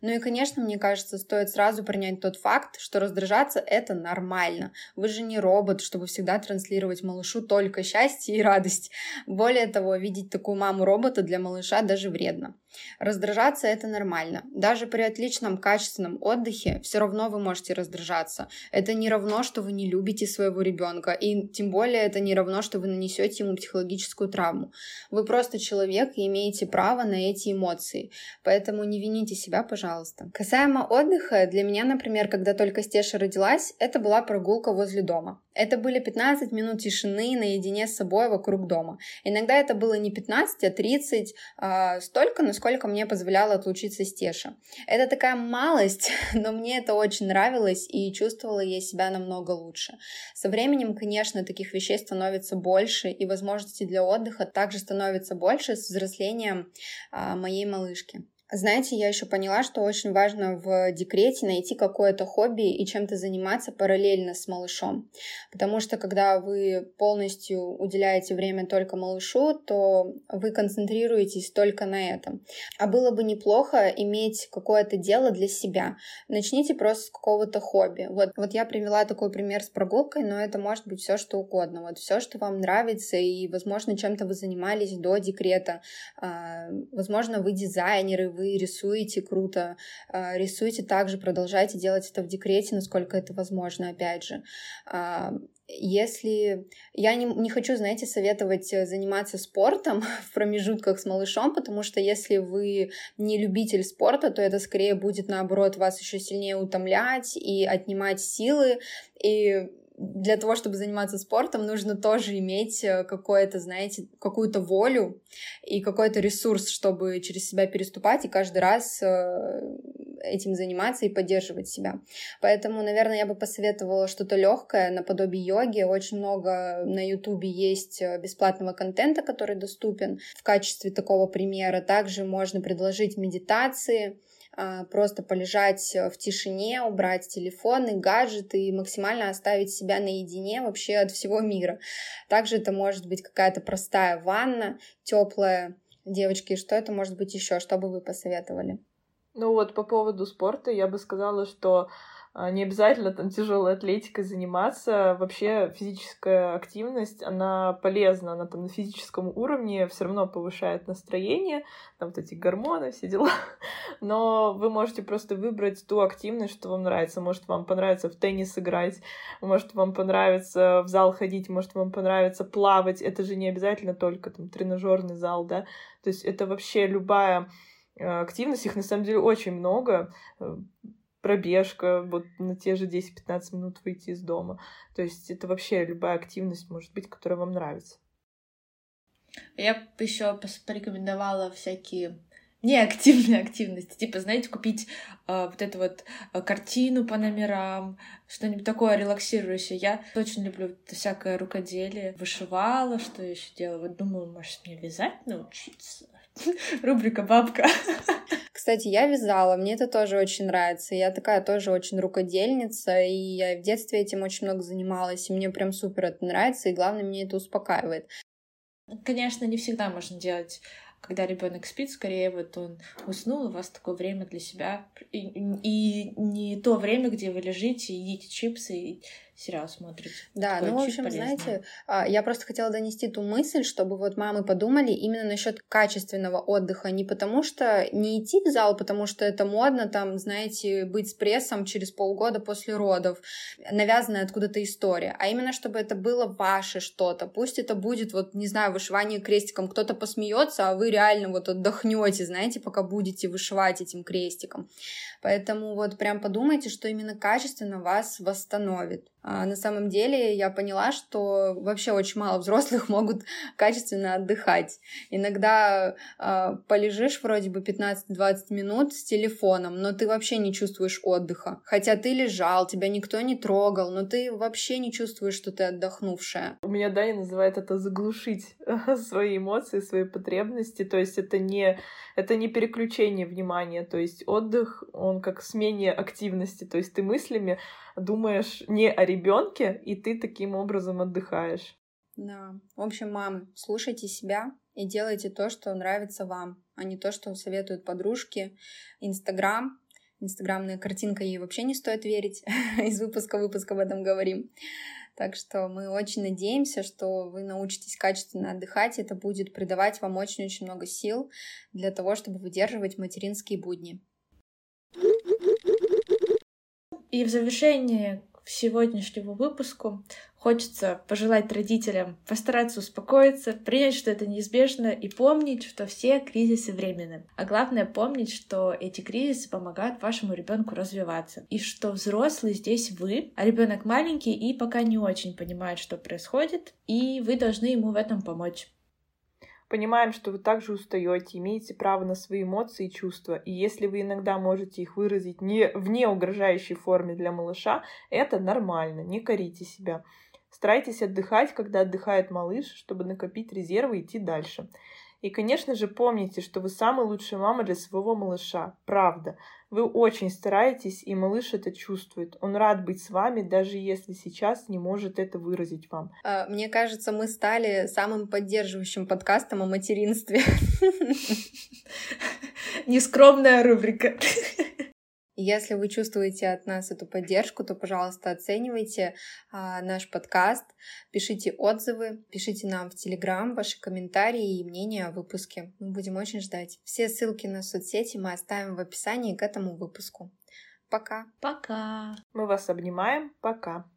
Ну и, конечно, мне кажется, стоит сразу принять тот факт, что раздражаться — это нормально. Вы же не робот, чтобы всегда транслировать малышу только счастье и радость. Более того, видеть такую маму робота для малыша даже вредно. Раздражаться это нормально. Даже при отличном качественном отдыхе все равно вы можете раздражаться. Это не равно, что вы не любите своего ребенка, и тем более это не равно, что вы нанесете ему психологическую травму. Вы просто человек и имеете право на эти эмоции. Поэтому не вините себя, пожалуйста. Касаемо отдыха, для меня, например, когда только Стеша родилась, это была прогулка возле дома. Это были 15 минут тишины наедине с собой вокруг дома. Иногда это было не 15, а 30, а, столько, насколько мне позволяла отлучиться Стеша. Это такая малость, но мне это очень нравилось, и чувствовала я себя намного лучше. Со временем, конечно, таких вещей становится больше, и возможностей для отдыха также становится больше с взрослением а, моей малышки. Знаете, я еще поняла, что очень важно в декрете найти какое-то хобби и чем-то заниматься параллельно с малышом. Потому что когда вы полностью уделяете время только малышу, то вы концентрируетесь только на этом. А было бы неплохо иметь какое-то дело для себя. Начните просто с какого-то хобби. Вот, вот я привела такой пример с прогулкой, но это может быть все что угодно. Вот все, что вам нравится, и, возможно, чем-то вы занимались до декрета. А, возможно, вы дизайнеры, рисуете круто, а, рисуете также, продолжайте делать это в декрете, насколько это возможно, опять же. А, если я не, не хочу, знаете, советовать заниматься спортом в промежутках с малышом, потому что если вы не любитель спорта, то это скорее будет наоборот вас еще сильнее утомлять и отнимать силы. И для того, чтобы заниматься спортом, нужно тоже иметь э, какое-то, знаете, какую-то волю и какой-то ресурс, чтобы через себя переступать и каждый раз э, этим заниматься и поддерживать себя. Поэтому, наверное, я бы посоветовала что-то легкое наподобие йоги. Очень много на Ютубе есть э, бесплатного контента, который доступен в качестве такого примера. Также можно предложить медитации, просто полежать в тишине, убрать телефоны, гаджеты и максимально оставить себя наедине вообще от всего мира. Также это может быть какая-то простая ванна, теплая. Девочки, что это может быть еще? Что бы вы посоветовали? Ну вот по поводу спорта я бы сказала, что а, не обязательно там тяжелой атлетикой заниматься. Вообще физическая активность, она полезна, она там на физическом уровне все равно повышает настроение, там вот эти гормоны, все дела. Но вы можете просто выбрать ту активность, что вам нравится. Может, вам понравится в теннис играть, может, вам понравится в зал ходить, может, вам понравится плавать. Это же не обязательно только там тренажерный зал, да. То есть это вообще любая э, активность, их на самом деле очень много э, пробежка, вот на те же 10-15 минут выйти из дома. То есть это вообще любая активность может быть, которая вам нравится. Я бы еще порекомендовала всякие неактивные активности. Типа, знаете, купить э, вот эту вот э, картину по номерам, что-нибудь такое релаксирующее. Я очень люблю всякое рукоделие. Вышивала, что еще делала. Вот думала, может, мне вязать научиться? Рубрика «Бабка». Кстати, я вязала, мне это тоже очень нравится. Я такая тоже очень рукодельница, и я в детстве этим очень много занималась, и мне прям супер это нравится, и главное, мне это успокаивает. Конечно, не всегда можно делать когда ребенок спит, скорее вот он уснул, у вас такое время для себя. И, и не то время, где вы лежите, едите чипсы и сериал смотрите. Да, Такое ну, в общем, полезное. знаете, а, я просто хотела донести ту мысль, чтобы вот мамы подумали именно насчет качественного отдыха, не потому что не идти в зал, потому что это модно, там, знаете, быть с прессом через полгода после родов, навязанная откуда-то история, а именно чтобы это было ваше что-то. Пусть это будет, вот, не знаю, вышивание крестиком, кто-то посмеется, а вы реально вот отдохнете, знаете, пока будете вышивать этим крестиком. Поэтому вот прям подумайте, что именно качественно вас восстановит. А на самом деле я поняла, что вообще очень мало взрослых могут качественно отдыхать. Иногда э, полежишь вроде бы 15-20 минут с телефоном, но ты вообще не чувствуешь отдыха. Хотя ты лежал, тебя никто не трогал, но ты вообще не чувствуешь, что ты отдохнувшая. У меня Даня называет это заглушить свои эмоции, свои потребности. То есть это не, это не переключение внимания. То есть отдых, он как смение активности. То есть ты мыслями думаешь не о ребенке, и ты таким образом отдыхаешь. Да. В общем, мамы, слушайте себя и делайте то, что нравится вам, а не то, что советуют подружки. Инстаграм, инстаграмная картинка, ей вообще не стоит верить. Из выпуска в выпуск об этом говорим. Так что мы очень надеемся, что вы научитесь качественно отдыхать. Это будет придавать вам очень-очень много сил для того, чтобы выдерживать материнские будни. И в завершении сегодняшнего выпуску хочется пожелать родителям постараться успокоиться, принять, что это неизбежно, и помнить, что все кризисы временны. А главное помнить, что эти кризисы помогают вашему ребенку развиваться. И что взрослый здесь вы, а ребенок маленький и пока не очень понимает, что происходит, и вы должны ему в этом помочь. Понимаем, что вы также устаете, имеете право на свои эмоции и чувства, и если вы иногда можете их выразить не в неугрожающей форме для малыша, это нормально, не корите себя. Старайтесь отдыхать, когда отдыхает малыш, чтобы накопить резервы и идти дальше. И, конечно же, помните, что вы самая лучшая мама для своего малыша. Правда. Вы очень стараетесь, и малыш это чувствует. Он рад быть с вами, даже если сейчас не может это выразить вам. А, мне кажется, мы стали самым поддерживающим подкастом о материнстве. Нескромная рубрика. Если вы чувствуете от нас эту поддержку, то, пожалуйста, оценивайте а, наш подкаст, пишите отзывы, пишите нам в Телеграм ваши комментарии и мнения о выпуске. Мы будем очень ждать. Все ссылки на соцсети мы оставим в описании к этому выпуску. Пока. Пока. Мы вас обнимаем. Пока.